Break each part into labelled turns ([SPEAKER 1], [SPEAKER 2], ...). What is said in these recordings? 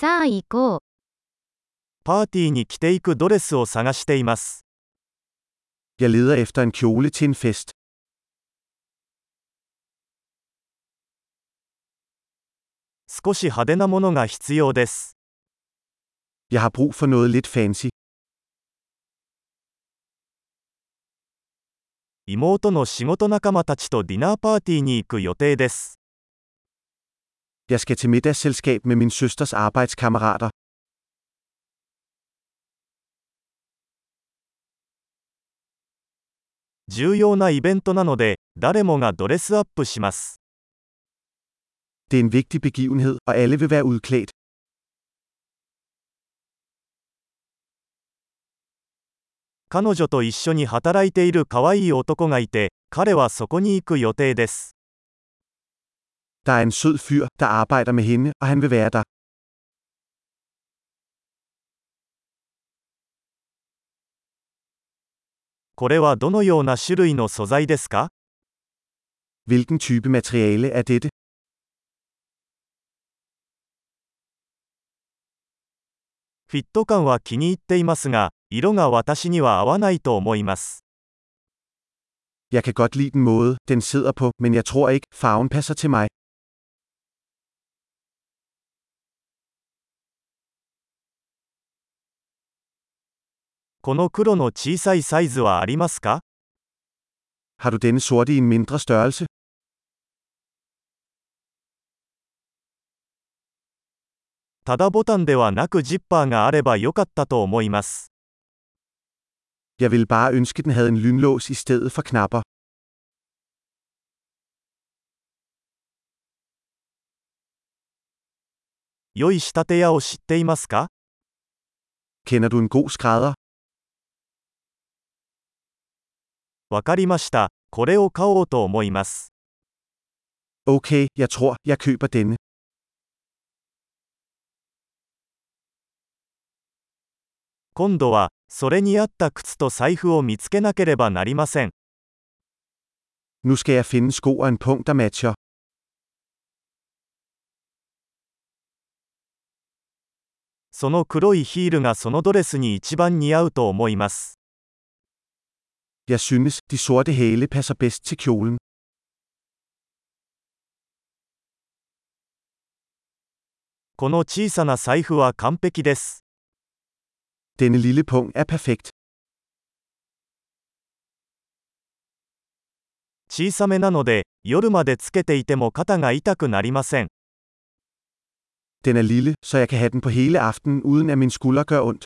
[SPEAKER 1] さあ行こう。
[SPEAKER 2] パーティーに着ていくドレスを探しています。
[SPEAKER 3] Jeg leder efter en kjole til en fest.
[SPEAKER 2] 少し派手なものが必要です。
[SPEAKER 3] Jeg har brug for noget lidt fancy.
[SPEAKER 2] 妹の仕事仲間たちとディナーパーティーに行く予定です。
[SPEAKER 3] Jeg skal til middagsselskab med min søsters arbejdskammerater.
[SPEAKER 2] 重要なイベントなので、誰もがドレスアップします。
[SPEAKER 3] Det er en vigtig begivenhed, og alle vil være udklædt.
[SPEAKER 2] 彼女と一緒に働いている可愛い男がいて、彼はそこに行く予定です。
[SPEAKER 3] Der er en sød fyr, der arbejder med hende, og han vil være der.
[SPEAKER 2] これはどのような種類の素材ですか
[SPEAKER 3] Hvilken type materiale er dette?
[SPEAKER 2] フィット感は気に入っていますが、色が私には合わないと思います。
[SPEAKER 3] Jeg kan godt lide den måde, den sidder på, men jeg tror ikke, farven passer til mig.
[SPEAKER 2] この黒の小さいサイズはありますか
[SPEAKER 3] ？Har du denne sorte i mindre
[SPEAKER 2] ただボタンではなくジッパーがあればよかったと思います。よい仕立て屋を知っていますか
[SPEAKER 3] けな doen god skrædder?
[SPEAKER 2] わかりました。これを買おうと思います。
[SPEAKER 3] Okay, jeg tror, jeg køber denne.
[SPEAKER 2] 今度は、それに合った靴と財布を見つけなければなりません。
[SPEAKER 3] Nu skal jeg finde sko og en punkt, der matcher.
[SPEAKER 2] その黒いヒールがそのドレスに一番似合うと思います。
[SPEAKER 3] Jeg synes, de sorte hæle passer bedst til kjolen.
[SPEAKER 2] この小さな財布は完璧です。
[SPEAKER 3] Denne lille punkt er perfekt.
[SPEAKER 2] 小さめなので、夜までつけていても肩が痛くなりません。
[SPEAKER 3] Den er lille, så jeg kan have den på hele aftenen, uden at min skulder gør ondt.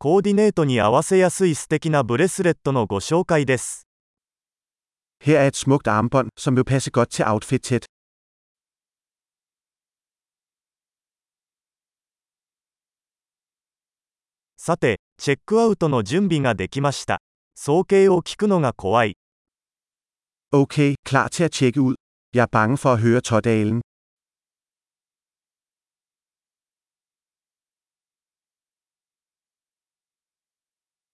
[SPEAKER 2] コーディネートに合わせやすい素敵なブレスレットのご紹介です。
[SPEAKER 3] Her er et smukt armbånd, som vil passe godt til outfit-tæt.
[SPEAKER 2] さて、チェックアウトの準備ができました。総計を聞くのが怖い。
[SPEAKER 3] Okay, klar til at tjekke ud. Jeg er bange for at høre tådalen.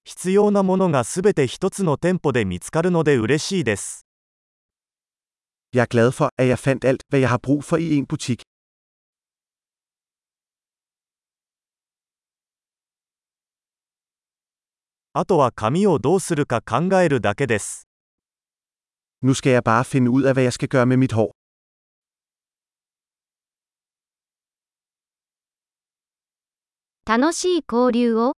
[SPEAKER 2] 必要なものがすべて一つの店舗で見つかるので嬉しいです。
[SPEAKER 3] Jeg er glad for, at jeg fandt alt, hvad jeg har brug for i en butik.
[SPEAKER 2] あとは髪をどうするか考えるだけです。
[SPEAKER 3] Nu skal jeg bare finde ud af, hvad jeg skal gøre med mit hår.
[SPEAKER 1] 楽しい交流を。